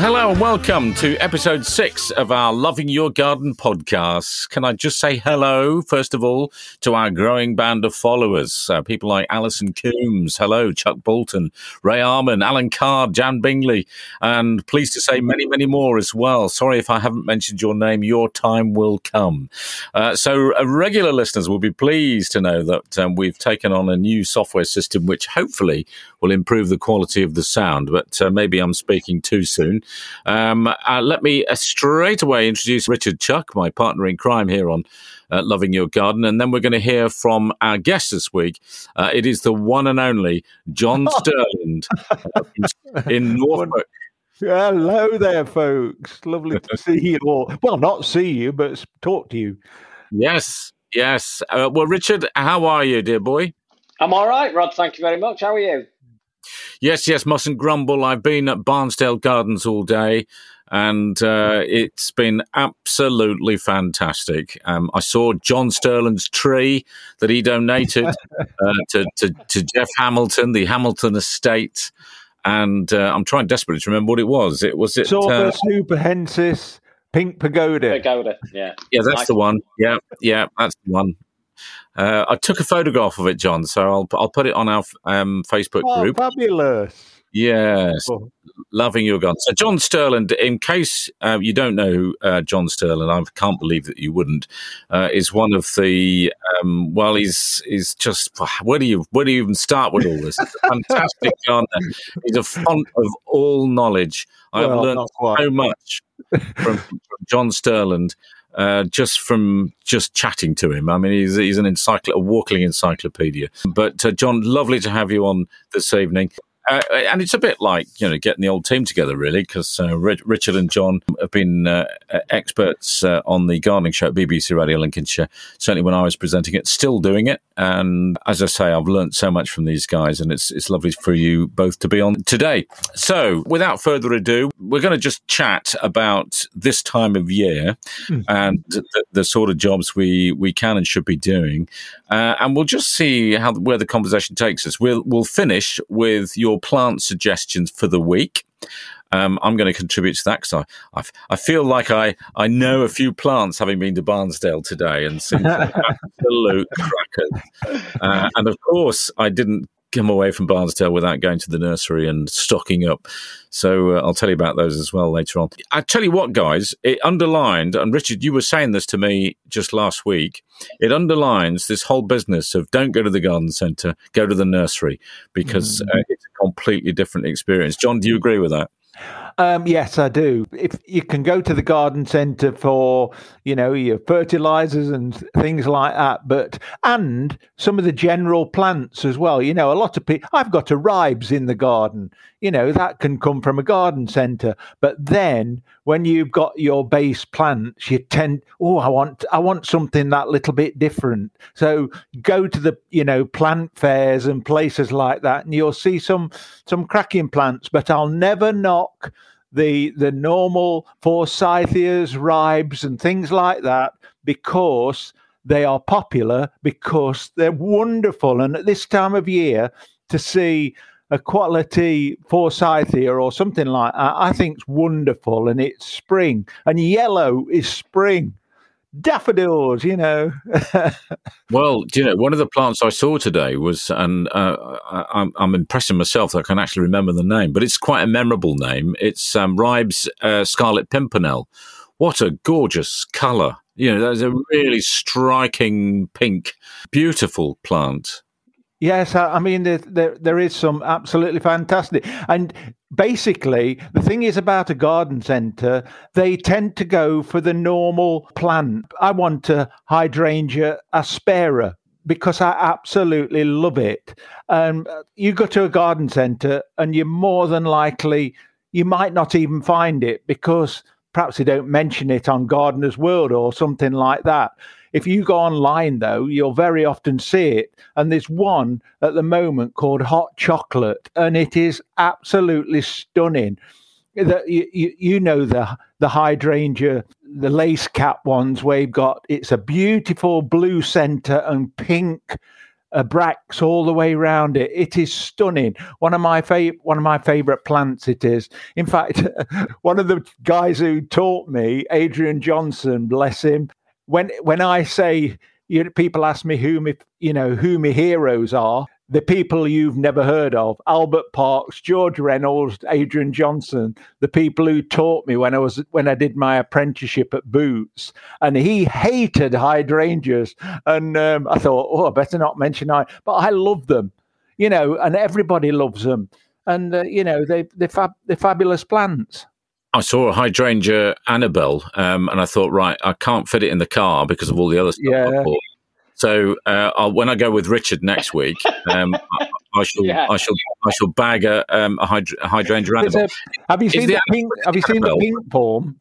Hello and welcome to episode six of our Loving Your Garden podcast. Can I just say hello, first of all, to our growing band of followers? Uh, people like Alison Coombs, hello, Chuck Bolton, Ray Arman, Alan Card, Jan Bingley, and pleased to say many, many more as well. Sorry if I haven't mentioned your name, your time will come. Uh, so, uh, regular listeners will be pleased to know that um, we've taken on a new software system which hopefully will improve the quality of the sound, but uh, maybe I'm speaking too soon. Um, uh, let me uh, straight away introduce Richard Chuck, my partner in crime here on uh, Loving Your Garden, and then we're going to hear from our guest this week. Uh, it is the one and only John Sterland uh, in Norfolk. Hello there, folks. Lovely to see you all. Well, not see you, but talk to you. Yes, yes. Uh, well, Richard, how are you, dear boy? I'm all right, Rod. Thank you very much. How are you? Yes, yes, mustn't grumble. I've been at Barnsdale Gardens all day and uh, it's been absolutely fantastic. Um, I saw John Sterling's tree that he donated uh, to, to, to, Geoff Hamilton, the Hamilton estate. And uh, I'm trying desperately to remember what it was. It was it Sorbus hupehensis pink pagoda. Pagoda, yeah. Yeah, that's nice. the one. Yeah, yeah, that's the one. Uh, I took a photograph of it, John, so I'll I'll put it on our um, Facebook oh, group. Fabulous. Yes, oh. loving your gun. So, John Sterland, in case uh, you don't know uh, John Sterland, I can't believe that you wouldn't, uh, is one of the um, well, he's he's just where do you where do you even start with all this? fantastic gardener. He's a font of all knowledge. I've well, learned so much from, from John Sterland uh, just from just chatting to him. I mean, he's, he's an encycl- a walking encyclopedia. But uh, John, lovely to have you on this evening. Uh, and it's a bit like you know getting the old team together, really, because uh, Richard and John have been uh, experts uh, on the gardening show at BBC Radio Lincolnshire. Certainly, when I was presenting it, still doing it. And as I say, I've learned so much from these guys, and it's it's lovely for you both to be on today. So, without further ado, we're going to just chat about this time of year mm. and the, the, sort of jobs we we can and should be doing, uh, and we'll just see how where the conversation takes us. We'll we'll finish with your plant suggestions for the week. Um, I'm going to contribute to that because I, I, I, feel like I, I know a few plants having been to Barnsdale today and seen absolute crackers. Uh, and of course, I didn't come away from Barnsdale without going to the nursery and stocking up. So uh, I'll tell you about those as well later on. I tell you what, guys, it underlined, and Richard, you were saying this to me just last week. It underlines this whole business of don't go to the garden centre, go to the nursery because mm. uh, it's a completely different experience. John, do you agree with that? Um, yes, I do. If you can go to the garden centre for, you know, your fertilizers and things like that, but and some of the general plants as well. You know, a lot of people. I've got a ribes in the garden. You know, that can come from a garden centre. But then when you've got your base plants, you tend, oh, I want, I want something that little bit different. So go to the, you know, plant fairs and places like that, and you'll see some some cracking plants. But I'll never knock the the normal forsythias, ribes, and things like that because they are popular because they're wonderful. And at this time of year, to see a quality forsythia or something like that, I think it's wonderful. And it's spring, and yellow is spring daffodils, you know. well, you know, one of the plants I saw today was, and uh, I'm, I'm, impressing myself that I can actually remember the name, but it's quite a memorable name. It's um, Ribes uh, Scarlet Pimpernel. What a gorgeous colour! You know, there's a really striking pink, beautiful plant. Yes, I mean there, there, there is some absolutely fantastic, and basically the thing is about a garden centre, they tend to go for the normal plant. I want a hydrangea aspera because I absolutely love it. Um, you go to a garden centre, and you're more than likely you might not even find it because perhaps they don't mention it on Gardener's World or something like that. If you go online, though, you'll very often see it. And there's one at the moment called Hot Chocolate, and it is absolutely stunning. That you, you, you know the the hydrangea, the lace cap ones where you've got it's a beautiful blue center and pink uh, bracts all the way around it. It is stunning. One of my favorite one of my favorite plants. It is. In fact, one of the guys who taught me, Adrian Johnson, bless him. When when I say you know, people ask me who me you know who my heroes are, the people you've never heard of Albert Parks, George Reynolds, Adrian Johnson, the people who taught me when I was when I did my apprenticeship at Boots, and he hated hydrangeas, and um, I thought, oh, I better not mention I, but I love them, you know, and everybody loves them, and uh, you know they they're, fab, they're fabulous plants. I saw a hydrangea Annabelle, um, and I thought, right, I can't fit it in the car because of all the other stuff yeah. So uh, when I go with Richard next week, um, I, I, shall, yeah. I shall, I shall bag a, um, a, hydra- a hydrangea Annabelle. have you seen the, pink? Have you seen the pink form?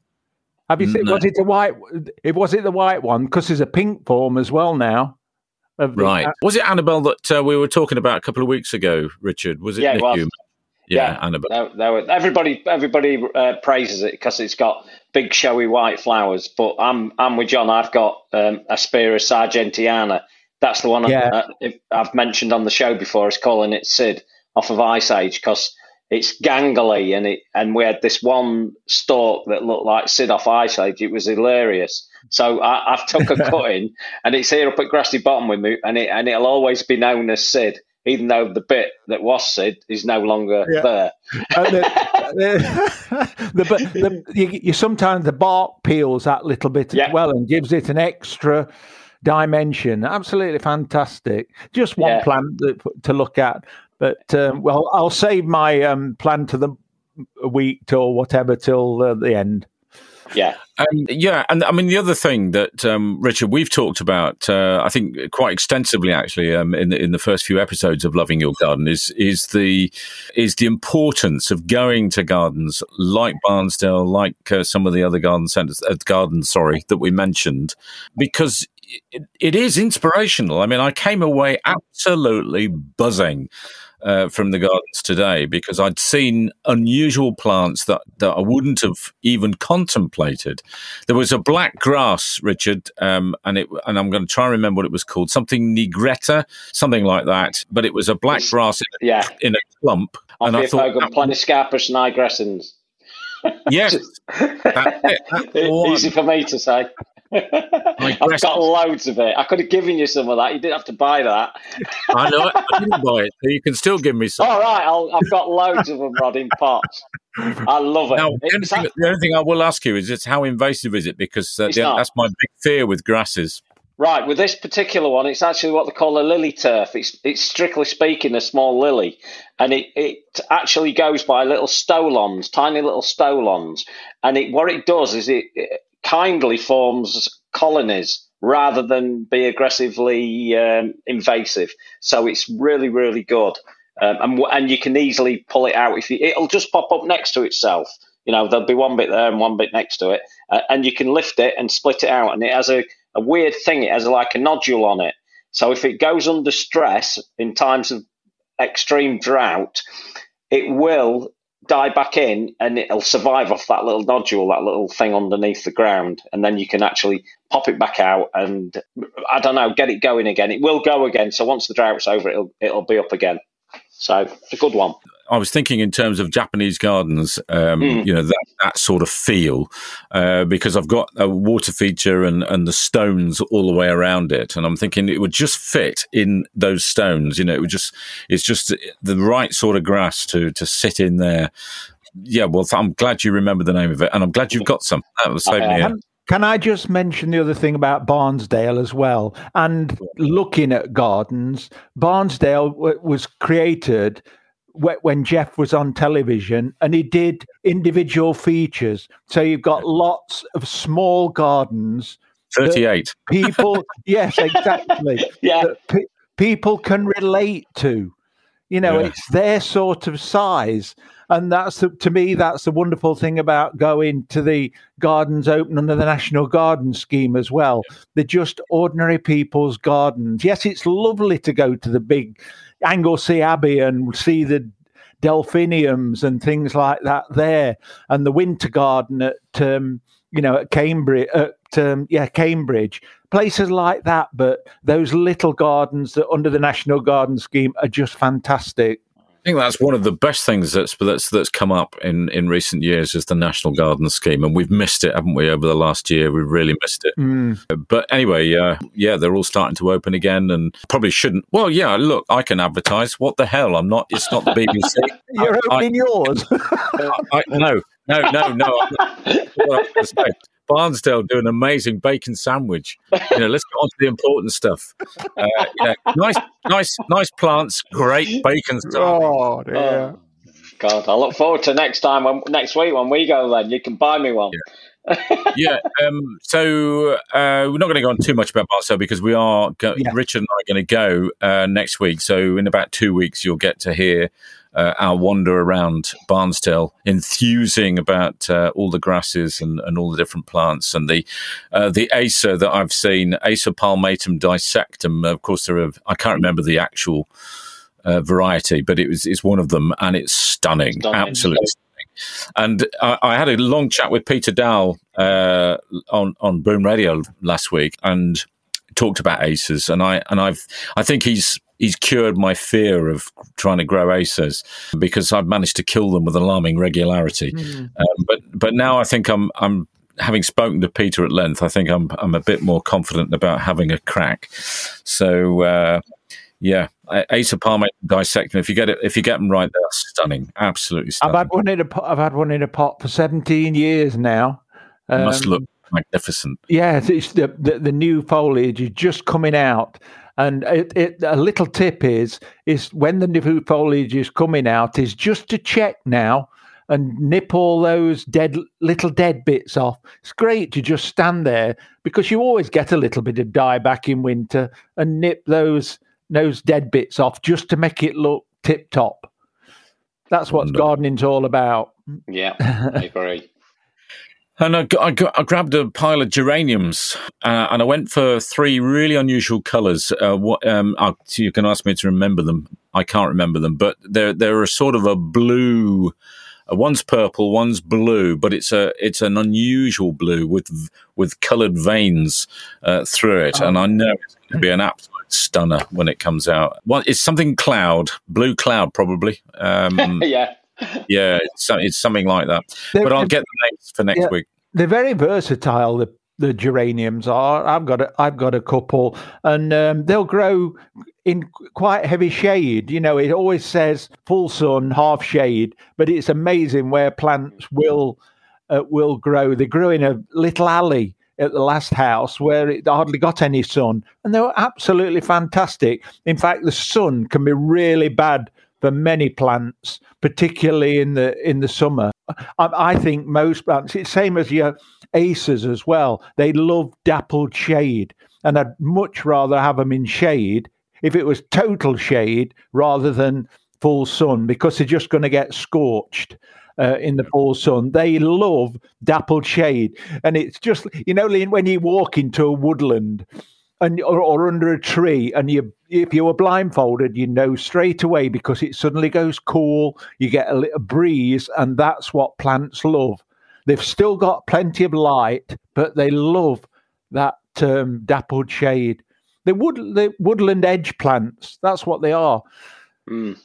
Have you seen? No. Was it the white? It was it the white one because there's a pink form as well now. The, right. Was it Annabelle that uh, we were talking about a couple of weeks ago, Richard? Was it yeah, Nick it yeah, yeah, Annabelle. No, no, everybody, everybody uh, praises it because it's got big, showy white flowers. But I'm, I'm with John. I've got um, Aspera sargentiana. That's the one yeah. I, have mentioned on the show before. It's calling it Sid off of Ice Age because it's gangly and it, and we had this one stalk that looked like Sid off Ice Age. It was hilarious. So I, have took a cutting and it's here up at Grassy Bottom with me, and it and it'll always be known as Sid even though the bit that was Sid is no longer yeah. there. the, the, the, you, you, sometimes the bark peels that little bit yeah. as well and gives it an extra dimension. Absolutely fantastic. Just one yeah. plant to look at. But um, well, I'll save my um, plan to the week or whatever till uh, the end. Yeah. Um, yeah. And I mean, the other thing that, um, Richard, we've talked about, uh, I think quite extensively actually, um, in, the, in the first few episodes of Loving Your Garden is, is the, is the importance of going to gardens like Barnsdale, like uh, some of the other garden centers, uh, gardens, sorry, that we mentioned, because it, it is inspirational. I mean, I came away absolutely buzzing uh, from the gardens today because I'd seen unusual plants that, that I wouldn't have even contemplated. There was a black grass, Richard, um, and it and I'm going to try and remember what it was called, something nigretta, something like that. But it was a black grass in, a, yeah. in a clump. and I thought, Planiscapus nigrescens. Yes, easy for me to say. I've got loads of it. I could have given you some of that. You didn't have to buy that. I know. I didn't buy it, so you can still give me some. All right, I'll, I've got loads of them, Rod, in pots. I love it. Now, the, only thing, the only thing I will ask you is, just how invasive is it? Because uh, the, that's my big fear with grasses. Right, with this particular one, it's actually what they call a lily turf. It's it's strictly speaking a small lily, and it, it actually goes by little stolons, tiny little stolons, and it what it does is it, it kindly forms colonies rather than be aggressively um, invasive. So it's really, really good. Um, and, and you can easily pull it out if you, it'll just pop up next to itself. You know, there'll be one bit there and one bit next to it, uh, and you can lift it and split it out. And it has a, a weird thing. It has like a nodule on it. So if it goes under stress in times of extreme drought, it will die back in and it'll survive off that little nodule, that little thing underneath the ground. And then you can actually pop it back out and I don't know, get it going again. It will go again. So once the drought's over, it'll it'll be up again. So it's a good one. I was thinking in terms of Japanese gardens, um, mm. you know, that, that sort of feel, uh, because I've got a water feature and, and the stones all the way around it. And I'm thinking it would just fit in those stones. You know, it would just, it's just the right sort of grass to, to sit in there. Yeah, well, I'm glad you remember the name of it. And I'm glad you've got some. That was saving me. Can I just mention the other thing about Barnsdale as well? And looking at gardens, Barnsdale w- was created when Geoff was on television and he did individual features. So you've got lots of small gardens. 38. People, yes, exactly. yeah. People can relate to. You know, yeah. it's their sort of size. And that's the, to me, that's the wonderful thing about going to the gardens open under the National Garden Scheme as well. They're just ordinary people's gardens. Yes, it's lovely to go to the big Anglesey Abbey and see the delphiniums and things like that there, and the winter garden at um, you know at Cambridge at um, yeah Cambridge. places like that. But those little gardens that under the National Garden Scheme are just fantastic. I think that's one of the best things that's that's that's come up in, in recent years is the National Garden Scheme, and we've missed it, haven't we? Over the last year, we've really missed it. Mm. But anyway, uh, yeah, they're all starting to open again, and probably shouldn't. Well, yeah, look, I can advertise. What the hell? I'm not. It's not the BBC. You're I, opening I, yours. I, no, no, no, no. Barnsdale do an amazing bacon sandwich. You know, let's get on to the important stuff. Uh, yeah, nice, nice, nice plants, great bacon. Oh, dear. Oh, God, I look forward to next time when next week when we go. Then you can buy me one. Yeah. yeah. Um, so uh, we're not going to go on too much about Barnsdale because we are go- yeah. Richard and I are going to go uh, next week. So in about two weeks, you'll get to hear uh, our wander around Barnsdale, enthusing about uh, all the grasses and, and all the different plants and the uh, the Acer that I've seen, Acer palmatum dissectum. Of course, there are I can't remember the actual uh, variety, but it was it's one of them, and it's stunning, stunning. absolutely. Stunning. And I, I, had a long chat with Peter Dow uh, on on Boom Radio last week, and talked about acers, and I and I've I think he's he's cured my fear of trying to grow acers because I've managed to kill them with alarming regularity. Mm. Um, but but now I think I'm I'm having spoken to Peter at length. I think I'm I'm a bit more confident about having a crack. So. Uh, yeah, Acer Palmatum dissectum. If you get it, if you get them right, they're stunning. Absolutely stunning. I've had one in a pot. I've had one in a pot for seventeen years now. Um, must look magnificent. Yeah, it's the, the, the new foliage is just coming out, and it, it, a little tip is is when the new foliage is coming out is just to check now and nip all those dead little dead bits off. It's great to just stand there because you always get a little bit of dieback in winter and nip those those dead bits off just to make it look tip top. That's what gardening's all about. Yeah, I agree. And I, I, I, grabbed a pile of geraniums uh, and I went for three really unusual colours. Uh, what, um, so you can ask me to remember them. I can't remember them, but they're, they're a sort of a blue. Uh, one's purple, one's blue, but it's a it's an unusual blue with with coloured veins uh, through it, oh. and I know it's going to be an absolute stunner when it comes out. Well, it's something cloud, blue cloud, probably. Um, yeah yeah, it's, it's, something like that. They're, but I'll get the names for next yeah, week. They're very versatile. The the geraniums are. I've got a, I've got a couple, and um, they'll grow in quite heavy shade. You know, it always says full sun, half shade, but it's amazing where plants will uh, will grow. They grew in a little alley at the last house where it hardly got any sun, and they were absolutely fantastic. In fact, the sun can be really bad for many plants, particularly in the in the summer. I, I think most plants, it's same as your aces as well. They love dappled shade, and I'd much rather have them in shade if it was total shade rather than full sun because they're just going to get scorched. Uh, in the full sun. They love dappled shade. And it's just, you know, when you walk into a woodland and or, or, under a tree and you if you were blindfolded you know straight away because it suddenly goes cool you get a little breeze and that's what plants love. They've still got plenty of light but they love that um, dappled shade. They wood the woodland edge plants. That's what they are. Mm,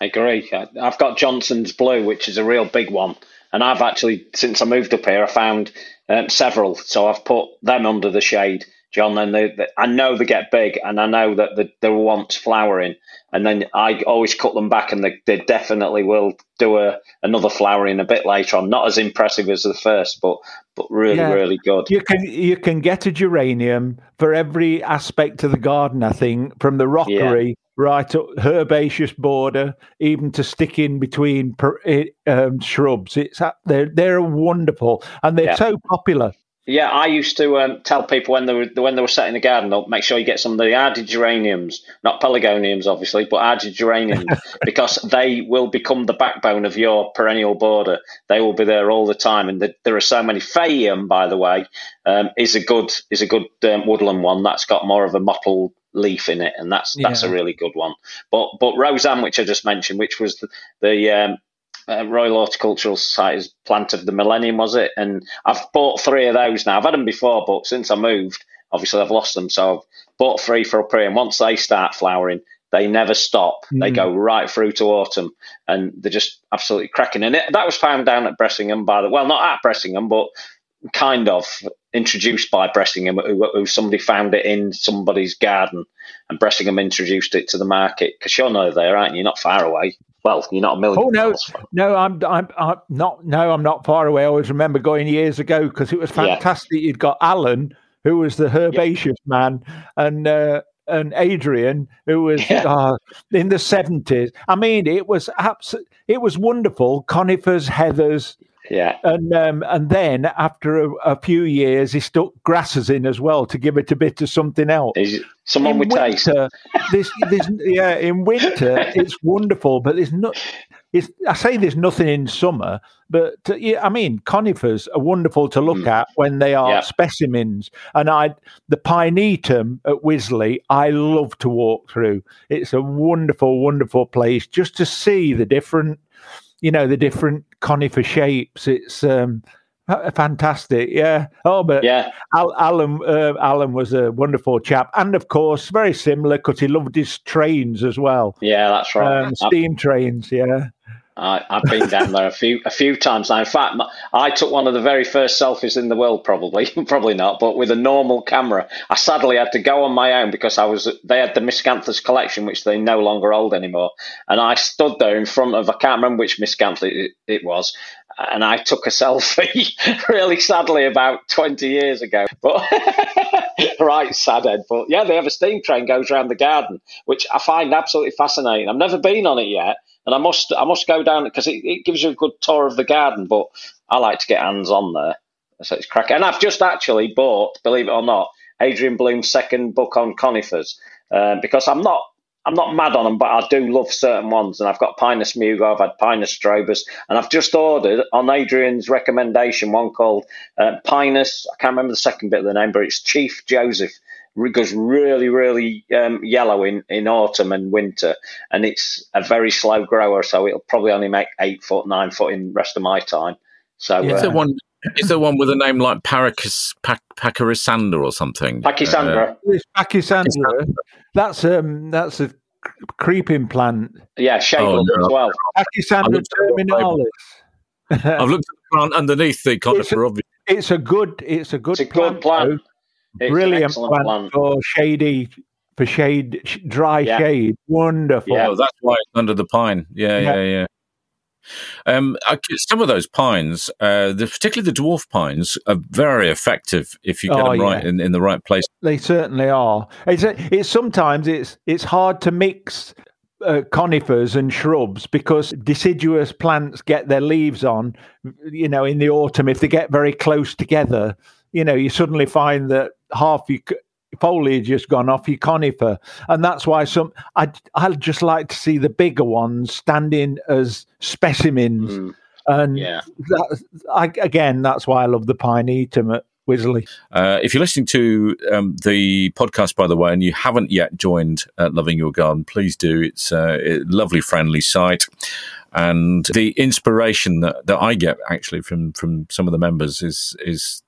i agree i've got johnson's blue which is a real big one and i've actually since i moved up here i found um, several. So i've put them under the shade John, and they, they, I know they get big, and I know that they, want flowering, and then I always cut them back, and they, they definitely will do a another flowering a bit later on. Not as impressive as the first, but but really yeah. really good. You can you can get a geranium for every aspect of the garden. I think from the rockery. Yeah. Right up herbaceous border, even to stick in between eh, um, shrubs. It's they're they're wonderful and they're yeah. so popular. Yeah, I used to um, tell people when they were when they were setting the garden up, make sure you get some of the hardy geraniums, not pelargoniums, obviously, but hardy geraniums, because they will become the backbone of your perennial border. They will be there all the time, and the, there are so many. Phaeum, by the way, um, is a good is a good um, woodland one that's got more of a mottled leaf in it, and that's that's yeah. a really good one. But but Rozanne, which I just mentioned, which was the, the um, uh, Royal Horticultural Society's plant of the millennium, was it? And I've bought three of those now. I've had them before, but since I moved, obviously I've lost them. So I've bought three for a pre. and once they start flowering, they never stop. Mm. They go right through to autumn, and they're just absolutely cracking. And it, that was found down at Bressingham by the well, not at Bressingham, but kind of introduced by Bressingham, who, who, somebody found it in somebody's garden, and Bressingham introduced it to the market. Because you're know there, aren't you? You're not far away. Well, you're not a million. Oh no, no, I'm, I'm, I'm not. No, I'm not far away. I always remember going years ago because it was fantastic. Yeah. You'd got Alan, who was the herbaceous yeah. man, and uh, and Adrian, who was yeah. uh, in the seventies. I mean, it was absolutely, it was wonderful. Conifers, heathers, yeah. And um, and then after a, a, few years, he stuck grasses in as well to give it a bit of something else. someone in with winter, taste. This, this, yeah, in winter it's wonderful, but there's not. It's, I say there's nothing in summer, but uh, yeah, I mean conifers are wonderful to look mm. at when they are yeah. specimens. And I, the Pinetum at Wisley, I love to walk through. It's a wonderful, wonderful place just to see the different you know the different conifer shapes. It's um, fantastic. Yeah. Oh, but yeah, Al- Alan uh, Alan was a wonderful chap, and of course, very similar because he loved his trains as well. Yeah, that's right. Um, steam trains. Yeah. I, have been down there a few a few times now. In fact, I took one of the very first selfies in the world, probably, probably not, but with a normal camera. I sadly had to go on my own because I was. They had the Miscanthus collection, which they no longer hold anymore, and I stood there in front of. I can't remember which Miscanthus it, it was, and I took a selfie really sadly about 20 years ago. But right, sad Ed. But yeah, they have a steam train goes around the garden, which I find absolutely fascinating. I've never been on it yet, and I must I must go down because it, it gives you a good tour of the garden. But I like to get hands on there, so it's cracking. And I've just actually bought, believe it or not, Adrian Bloom's second book on conifers uh, because I'm not I'm not mad on them, but I do love certain ones. And I've got Pinus mugo, I've had Pinus strobus, and I've just ordered on Adrian's recommendation one called uh, Pinus. I can't remember the second bit of the name, but it's Chief Joseph goes really, really um, yellow in, in autumn and winter, and it's a very slow grower, so it'll probably only make eight foot, nine foot in the rest of my time. So is uh, one? Is there one with a name like Paracus, Pac, Pachyrhysandra or something? Pachysandra. Uh, Pachysandra. That's um, that's a creeping plant. Yeah, shaped oh, no. as well. Pachysandra terminalis. I've looked at the plant underneath the conifer. It's a, it's a good. It's a good. It's a plant, good plant. Though. It's Brilliant plant, plant, for shady, for shade, dry yeah. shade. Wonderful. Yeah, oh, that's why it's under the pine. Yeah, yeah, yeah. yeah. Um, some of those pines, uh, the, particularly the dwarf pines, are very effective if you get oh, them right yeah. in, in the right place. They certainly are. It's, it's sometimes it's it's hard to mix uh, conifers and shrubs because deciduous plants get their leaves on, you know, in the autumn if they get very close together you know, you suddenly find that half your foliage has gone off your conifer, and that's why some I I'd just like to see the bigger ones standing as specimens. Mm. And yeah. that, I, again, that's why I love the Pinetum at Wisley. Uh, if you're listening to um, the podcast, by the way, and you haven't yet joined uh, Loving Your Garden, please do. It's a lovely, friendly site. And the inspiration that, that I get actually from, from some of the members is is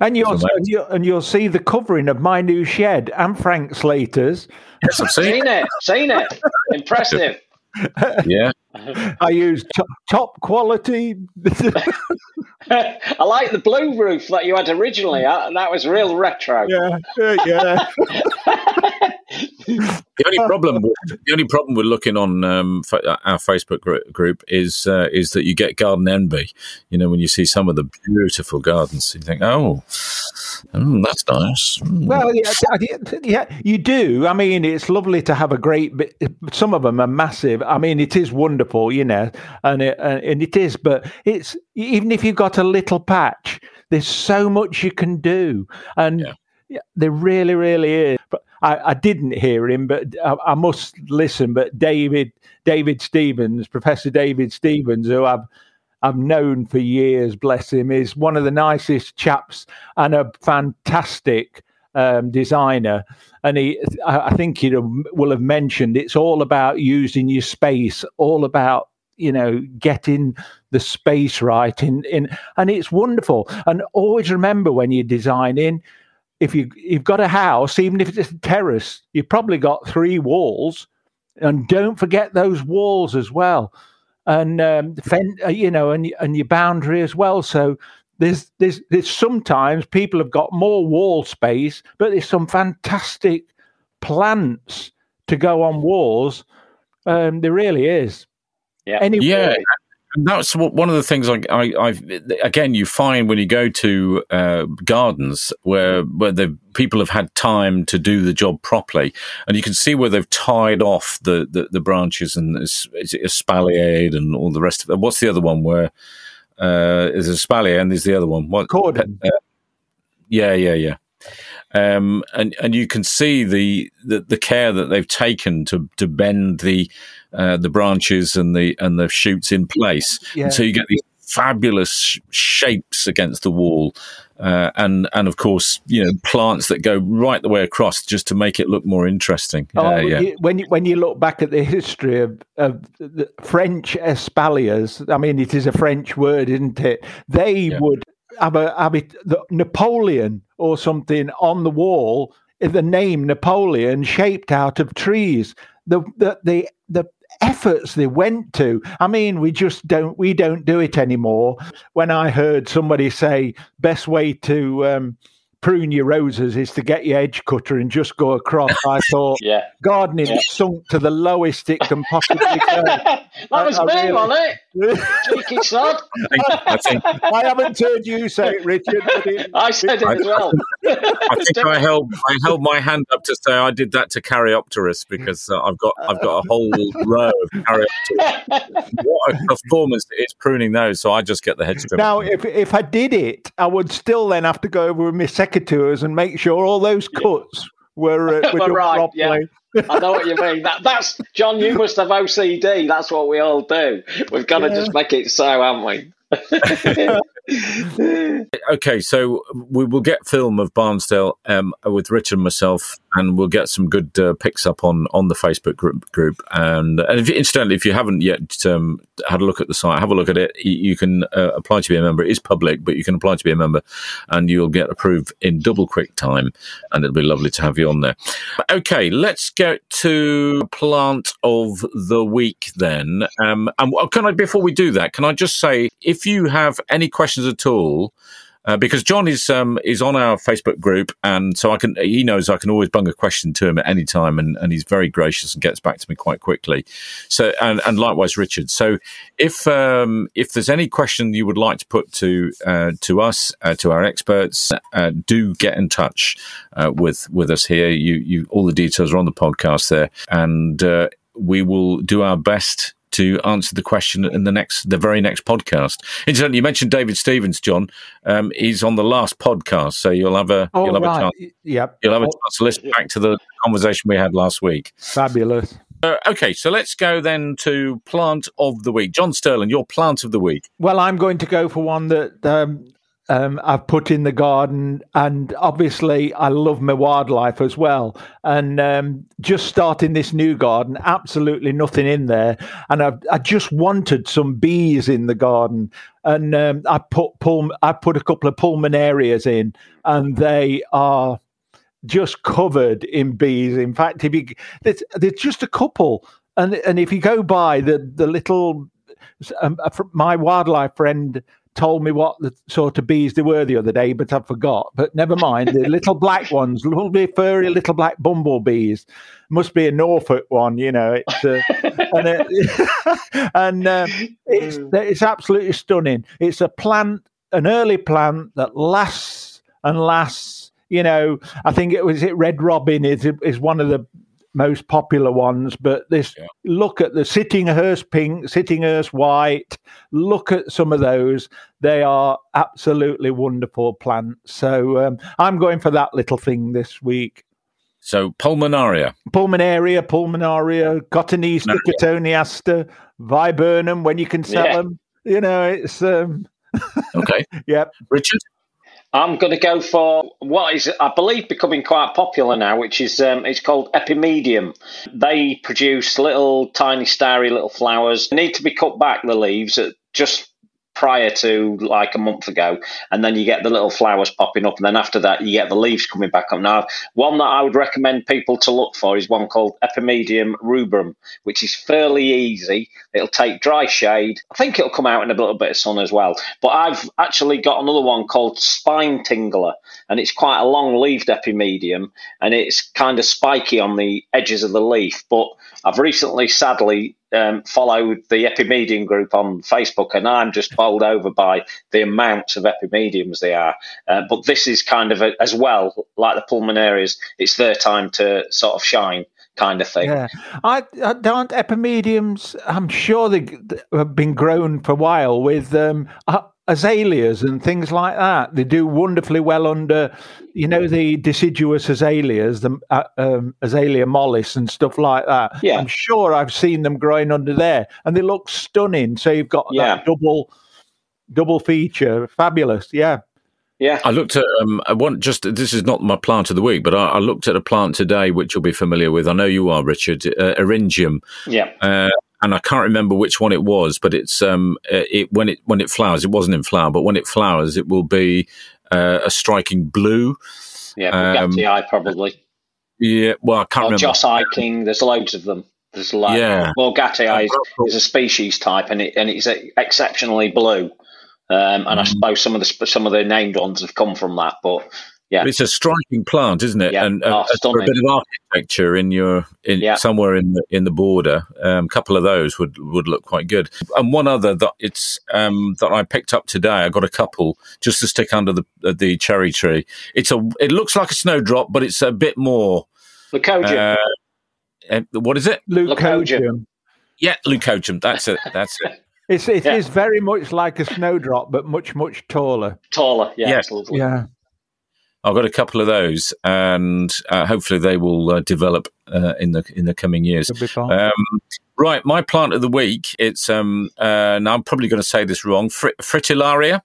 and you'll, so and, you'll, and you'll see the covering of my new shed and Frank Slater's. Yes, I've seen, seen it. Seen it. Impressive. yeah. I use t- top quality. I like the blue roof that you had originally. That was real retro. Yeah, yeah. the only problem, with, the only problem with looking on um, our Facebook group is uh, is that you get garden envy. You know, when you see some of the beautiful gardens, you think, "Oh, mm, that's nice." Mm. Well, yeah, yeah, you do. I mean, it's lovely to have a great. Bit, some of them are massive. I mean, it is wonderful, you know, and it, and it is. But it's even if you've got a little patch, there's so much you can do, and. Yeah. Yeah, there really, really is. But I, I didn't hear him, but I, I, must listen. But David, David Stevens, Professor David Stevens, who I've I've known for years, bless him, is one of the nicest chaps and a fantastic um, designer. And he, I, think he will have mentioned it's all about using your space, all about you know getting the space right in in and it's wonderful and always remember when you're designing if you you've got a house, even if it's a terrace, you've probably got three walls, and don't forget those walls as well, and um, fen- uh, you know, and and your boundary as well. So there's there's there's sometimes people have got more wall space, but there's some fantastic plants to go on walls. Um, there really is. Yeah. Anyway, yeah. And that's one of the things I, I, have again you find when you go to uh, gardens where where the people have had time to do the job properly, and you can see where they've tied off the, the, the branches and it's, it's espaliered and all the rest of it. What's the other one where uh, is espalier and there's the other one? What cordon? Uh, yeah, yeah, yeah. Um, and and you can see the, the, the care that they've taken to to bend the uh, the branches and the and the shoots in place. Yeah. So you get these fabulous shapes against the wall, uh, and and of course you know plants that go right the way across just to make it look more interesting. Oh, uh, yeah. when you, when you look back at the history of, of the French espaliers, I mean it is a French word, isn't it? They yeah. would have a have it, the Napoleon or something on the wall. The name Napoleon shaped out of trees. The the the the efforts they went to. I mean, we just don't we don't do it anymore. When I heard somebody say best way to um, prune your roses is to get your edge cutter and just go across. I thought, yeah. gardening yeah. sunk to the lowest it can possibly go. that was I, me, really... on it? Cheeky sod. I, think, I haven't heard you say it, Richard. It, I said it as well. I think I held I held my hand up to say I did that to Caryopteris because uh, I've got I've got a whole row of Caryopteris. what a performance it is pruning those! So I just get the head strip. Now, if if I did it, I would still then have to go over with my secateurs and make sure all those cuts were, uh, were done right, properly. Yeah. I know what you mean. That, that's John. You must have OCD. That's what we all do. We've got to just make it so, haven't we? okay, so we will get film of Barnsdale um, with Richard and myself, and we'll get some good uh, picks up on on the Facebook group. group. And, and if, incidentally, if you haven't yet um, had a look at the site, have a look at it. You, you can uh, apply to be a member. It is public, but you can apply to be a member, and you'll get approved in double quick time. And it'll be lovely to have you on there. Okay, let's get to plant of the week then. Um, and can I, before we do that, can I just say if you have any questions at all, uh, because John is um, is on our Facebook group, and so I can he knows I can always bung a question to him at any time, and, and he's very gracious and gets back to me quite quickly. So and, and likewise Richard. So if um, if there's any question you would like to put to uh, to us uh, to our experts, uh, do get in touch uh, with with us here. You you all the details are on the podcast there, and uh, we will do our best to answer the question in the next, the very next podcast. Incidentally, you mentioned David Stevens, John. Um, he's on the last podcast, so you'll have a oh, you'll have right. a chance. Yep. You'll have a chance to listen back to the conversation we had last week. Fabulous. Uh, okay, so let's go then to plant of the week. John Sterling, your plant of the week. Well, I'm going to go for one that um, um, I've put in the garden, and obviously I love my wildlife as well. And um, just starting this new garden, absolutely nothing in there, and I, I just wanted some bees in the garden, and um, I put I put a couple of pulmonarias in, and they are just covered in bees. In fact, if you there's, there's just a couple, and and if you go by the the little um, my wildlife friend told me what the sort of bees they were the other day, but I forgot. But never mind. The little black ones, little bit furry little black bumblebees. Must be a Norfolk one, you know. It's uh, and, it, and uh, it's hmm. it's absolutely stunning. It's a plant, an early plant that lasts and lasts. You know, I think it was it Red Robin is is one of the most popular ones, but this yeah. look at the Sissinghurst pink, Sissinghurst white. Look at some of those; they are absolutely wonderful plants. So um, I'm going for that little thing this week. So pulmonaria, pulmonaria, pulmonaria, cotoneaster, cotoneaster, viburnum. When you can sell yeah. them, you know it's. Um, okay. yep. Richard. I'm going to go for what is, I believe, becoming quite popular now, which is um, it's called Epimedium. They produce little tiny starry little flowers. They need to be cut back the leaves at just prior to like a month ago, and then you get the little flowers popping up, and then after that you get the leaves coming back up. Now, one that I would recommend people to look for is one called Epimedium rubrum, which is fairly easy. It'll take dry shade. I think it'll come out in a little bit of sun as well. But I've actually got another one called Spine Tingler, and it's quite a long-leaved epimedium, and it's kind of spiky on the edges of the leaf. But I've recently, sadly, um, followed the epimedium group on Facebook, and I'm just bowled over by the amounts of epimediums they are. Uh, but this is kind of a, as well, like the pulmonarias, it's their time to sort of shine kind of thing. Yeah, I, I don't epimediums. I'm sure they have been grown for a while with um, azaleas and things like that. They do wonderfully well under, you know, the deciduous azaleas, the uh, um, azalea mollis and stuff like that. Yeah. I'm sure I've seen them growing under there, and they look stunning. So you've got Yeah. that double, double feature, fabulous. Yeah, Yeah. I looked at um, I want just this is not my plant of the week, but I, I looked at a plant today which you'll be familiar with. I know you are, Richard, uh, Eryngium, Yeah. uh, and I can't remember which one it was, but it's um, uh, it when it when it flowers, it wasn't in flower, but when it flowers, it will be uh, a striking blue. Yeah. Um, probably. Yeah, well, I can't Or remember. Jos Eijking. There's loads of them. There's like Yeah. bourgatii is, is a species type, and it and it's exceptionally blue. Um, and I Mm. suppose some of the some of the named ones have come from that, but yeah, It's a striking plant, isn't it? Yeah. And Oh, uh, for a bit of architecture in your in Yeah. somewhere in the in the border, a um, couple of those would would look quite good. And one other that it's um, that I picked up today. I got a couple just to stick under the uh, the cherry tree. It's a it looks like a snowdrop, but it's a bit more. Leucogia. Uh, uh, what is it? leucojum. Yeah, leucojum. That's it. That's it. It's it is Yeah. very much like a snowdrop, but much much taller. taller. Yeah, yeah. it's lovely. Yeah. I've got a couple of those, and uh, hopefully they will uh, develop uh, in the in the coming years. Be fun. Um, right, my plant of the week. It's um, uh, now I'm probably going to say this wrong. Fr- Fritillaria.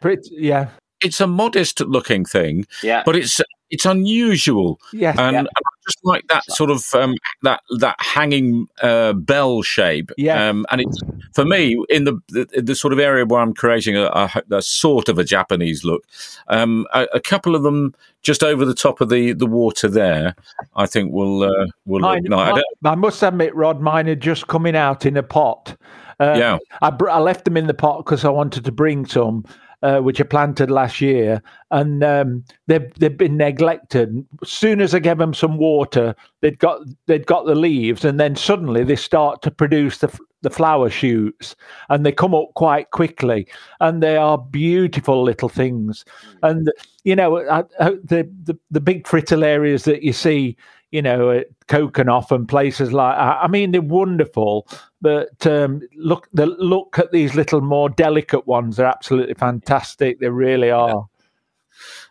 Pret- yeah. It's a modest looking thing, Yeah, but it's it's unusual, Yes. and, Yeah. and I just like that sort of um, that that hanging uh, bell shape. Yeah. um, and it's for me in the, the the sort of area where I'm creating a, a, a sort of a Japanese look. Um, a, a couple of them just over the top of the, the water there, I think will uh, will Mine, look nice. I mine- I must admit, Rod, mine are just coming out in a pot. Uh, yeah, I, br- I left them in the pot because I wanted to bring some, uh, which I planted last year, and um, they've they've been neglected. As soon as I gave them some water, they'd got they'd got the leaves, and then suddenly they start to produce the the flower shoots, and they come up quite quickly, and they are beautiful little things. And you know, I, I, the, the the big fritillarias that you see, you know, at Keukenhof and places like that. I mean, they're wonderful, but um, look, the look at these little more delicate ones. They're absolutely fantastic. They really are.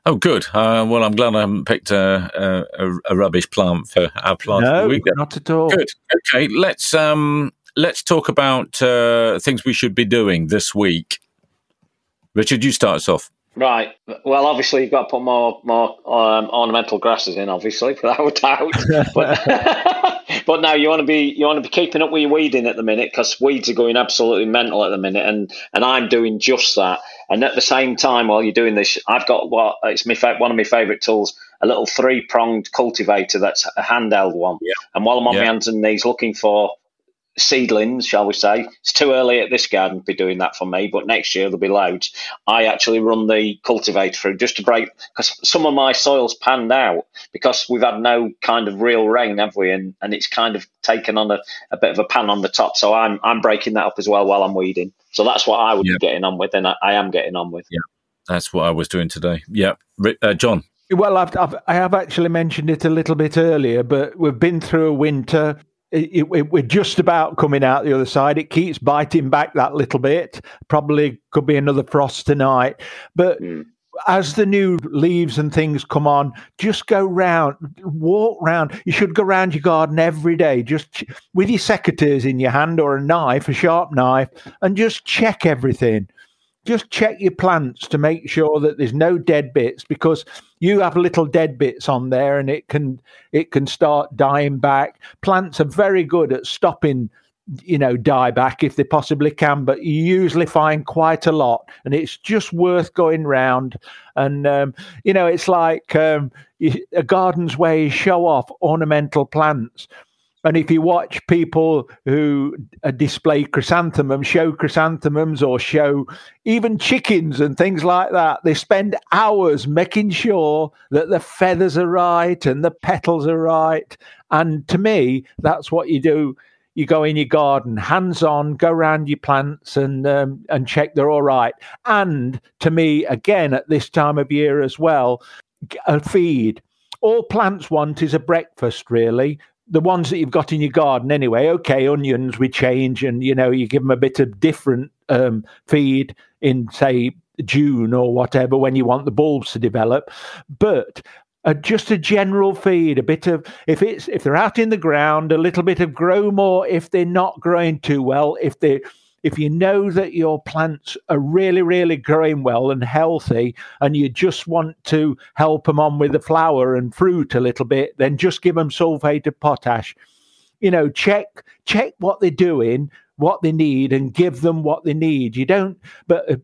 Oh, good. Uh, well, I'm glad I haven't picked a, a, a rubbish plant for our plant no, not at all. Good. Okay, let's um, let's talk about uh, things we should be doing this week. Richard, you start us off. Right. Well, obviously you've got to put more more um, ornamental grasses in, obviously, without doubt. But but no, you want to be you want to be keeping up with your weeding at the minute because weeds are going absolutely mental at the minute, and and I'm doing just that. And at the same time, while you're doing this, I've got what it's my fa- one of my favourite tools, a little three pronged cultivator that's a handheld one. Yeah. And while I'm on Yeah. my hands and knees looking for seedlings, shall we say. It's too early at this garden to be doing that for me, but next year there'll be loads. I actually run the cultivator through just to break because some of my soil's panned out because we've had no kind of real rain, have we? And and it's kind of taken on a, a bit of a pan on the top. So I'm I'm breaking that up as well while I'm weeding. So that's what I would Yeah. be getting on with, and I, I am getting on with. Yeah, that's what I was doing today. Yeah, uh, John. Well, I've, I've I have actually mentioned it a little bit earlier, but we've been through a winter. It, it, we're just about coming out the other side. It keeps biting back that little bit. Probably could be another frost tonight, but Mm. as the new leaves and things come on, just go round, walk round. You should go round your garden every day, just with your secateurs in your hand or a knife, a sharp knife, and just check everything. Just check your plants to make sure that there's no dead bits because you have little dead bits on there and it can it can start dying back. Plants are very good at stopping you know, die back if they possibly can, but you usually find quite a lot, and it's just worth going round. And um, you know, it's like um, a garden's way show off ornamental plants. And if you watch people who uh, display chrysanthemums, show chrysanthemums or show even chickens and things like that, they spend hours making sure that the feathers are right and the petals are right. And to me, that's what you do you go in your garden, hands on, go around your plants and um, and check they're all right. And to me, again at this time of year as well, a feed. All plants want is a breakfast, really. The ones that you've got in your garden, anyway. Okay, onions we change, and you know you give them a bit of different um, feed in say June or whatever when you want the bulbs to develop. But a, just a general feed, a bit of if it's if they're out in the ground, a little bit of Growmore if they're not growing too well. If they if you know that your plants are really really growing well and healthy, and you just want to help them on with the flower and fruit a little bit, then just give them sulfate of potash. You know, check check what they're doing, what they need, and give them what they need. You don't, but. Uh,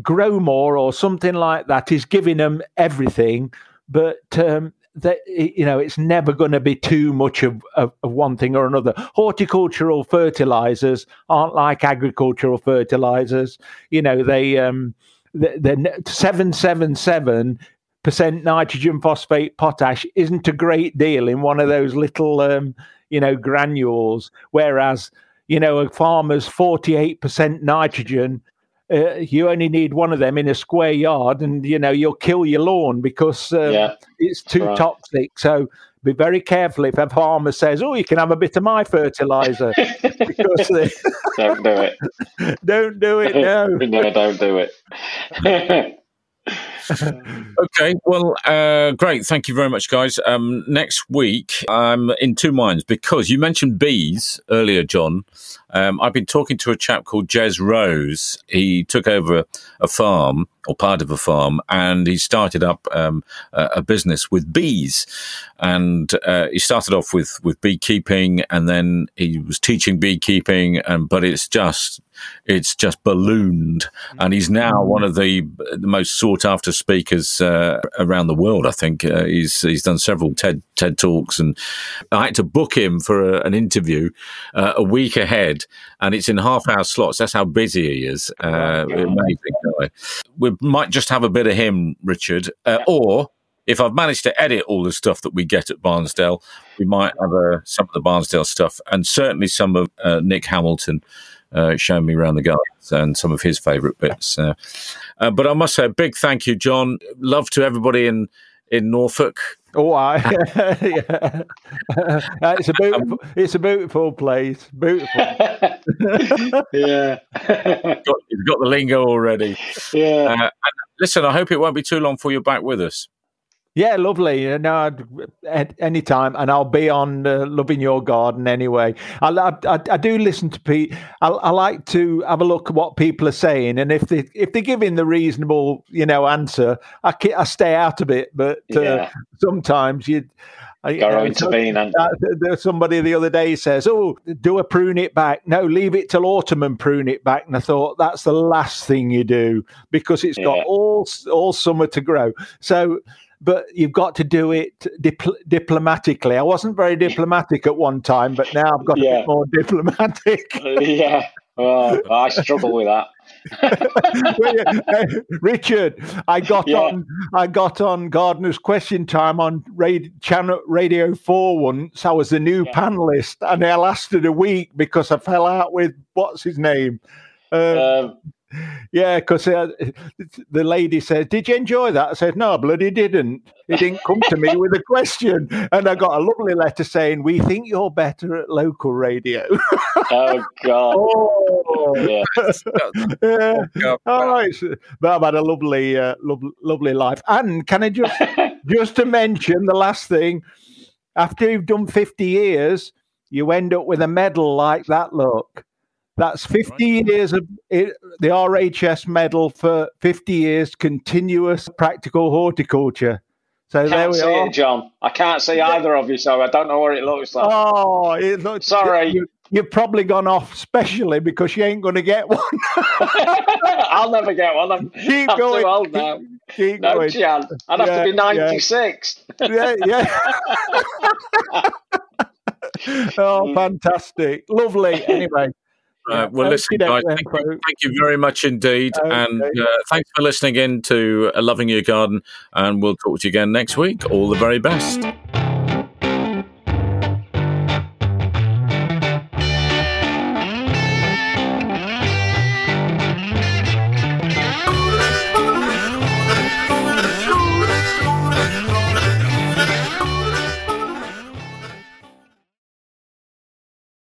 Growmore or something like that is giving them everything but um, that you know it's never going to be too much of, of, of, one thing or another. Horticultural fertilizers aren't like agricultural fertilizers. You know they um the 777 percent nitrogen phosphate potash isn't a great deal in one of those little um you know granules whereas you know a farmer's 48% nitrogen uh, you only need one of them in a square yard, and you know you'll kill your lawn because um, yeah, it's too right. toxic. So be very careful if a farmer says, "Oh, you can have a bit of my fertilizer," because they... don't do it. don't do it. No, no, don't do it. okay, well, uh, great. Thank you very much, guys. Um, next week, I'm in two minds because you mentioned bees earlier, John. Um, I've been talking to a chap called Jez Rose. He took over a farm or part of a farm, and he started up um, a, business with bees. And uh, he started off with with beekeeping, and then he was teaching beekeeping, and but it's just it's just ballooned, and he's now one of the, the most sought after speakers uh, around the world. I think uh, he's he's done several TED TED talks, and I had to book him for a, an interview uh, a week ahead, and it's in half hour slots. That's how busy he is. Uh, amazing guy. We might just have a bit of him, Richard, uh, or if I've managed to edit all the stuff that we get at Barnsdale, we might have uh, some of the Barnsdale stuff and certainly some of uh, Nick Hamilton uh, showing me around the gardens and some of his favourite bits. Uh, uh, but I must say a big thank you, John. Love to everybody in in Norfolk. Oh, I yeah. it's a beautiful, it's a beautiful place. Beautiful. yeah, got, you've got the lingo already. Yeah. Uh, listen, I hope it won't be too long before you're back with us. Yeah, lovely. No, at any time, and I'll be on uh, loving your garden anyway. I, I, I do listen to Pete. I, I, like to have a look at what people are saying, and if they if they're giving the reasonable, you know, answer, I, I stay out of it. But uh, yeah. sometimes you. Go intervene. And... Somebody the other day says, "Oh, do a prune it back." No, leave it till autumn and prune it back. And I thought that's the last thing you do because it's yeah. got all all summer to grow. So but you've got to do it dipl- diplomatically. I wasn't very diplomatic at one time, but now I've got yeah. a bit more diplomatic. yeah, well, I struggle with that. Richard, I got yeah. on I got on Gardener's Question Time on radio, channel Radio Four once. I was a new yeah. panelist, and I lasted a week because I fell out with what's his name. Um, um, yeah, because uh, the lady said, "Did you enjoy that?" I said, "No, bloody didn't. He didn't come to me with a question." And I got a lovely letter saying, "We think you're better at local radio." oh God! Oh, yeah. yeah. Oh, All right, but I've had a lovely, uh, lovely, lovely life. And can I just, just to mention the last thing? After you've done fifty years, you end up with a medal like that. Look. That's 50 right. years of it, the RHS medal for 50 years continuous practical horticulture. So can't there we see are. it, John. I can't see either of you, so I don't know what it looks like. Oh, it looks. Sorry. You, you've probably gone off specially because you ain't going to get one. I'll never get one. I'm, Keep I'm going. too old now. Keep, keep no going. chance. I'd have to be 96. Yeah, yeah. oh, fantastic. Lovely. Anyway. Uh, well, listen, guys, thank you, thank you very much indeed. And uh, thanks for listening in to uh, Loving Your Garden. And we'll talk to you again next week. All the very best.